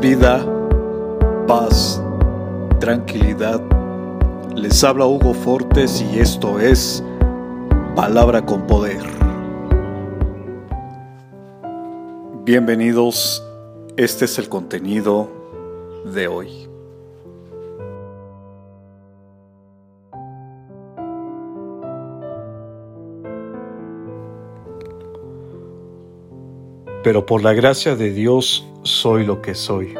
vida, paz, tranquilidad. Les habla Hugo Fortes y esto es Palabra con Poder. Bienvenidos, este es el contenido de hoy. Pero por la gracia de Dios soy lo que soy,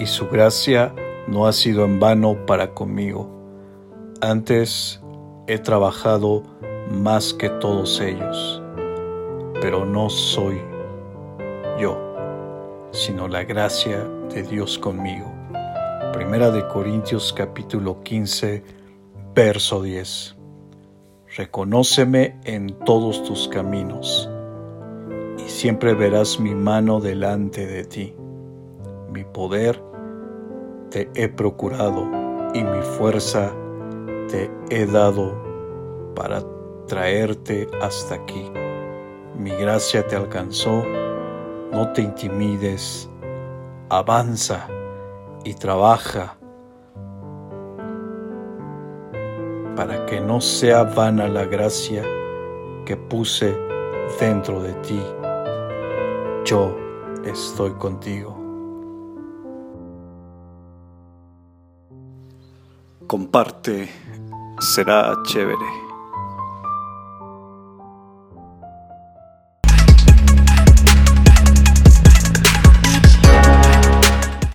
y su gracia no ha sido en vano para conmigo. Antes he trabajado más que todos ellos, pero no soy yo, sino la gracia de Dios conmigo. Primera de Corintios capítulo 15, verso 10. Reconóceme en todos tus caminos siempre verás mi mano delante de ti. Mi poder te he procurado y mi fuerza te he dado para traerte hasta aquí. Mi gracia te alcanzó, no te intimides, avanza y trabaja para que no sea vana la gracia que puse dentro de ti yo estoy contigo. Comparte, será chévere.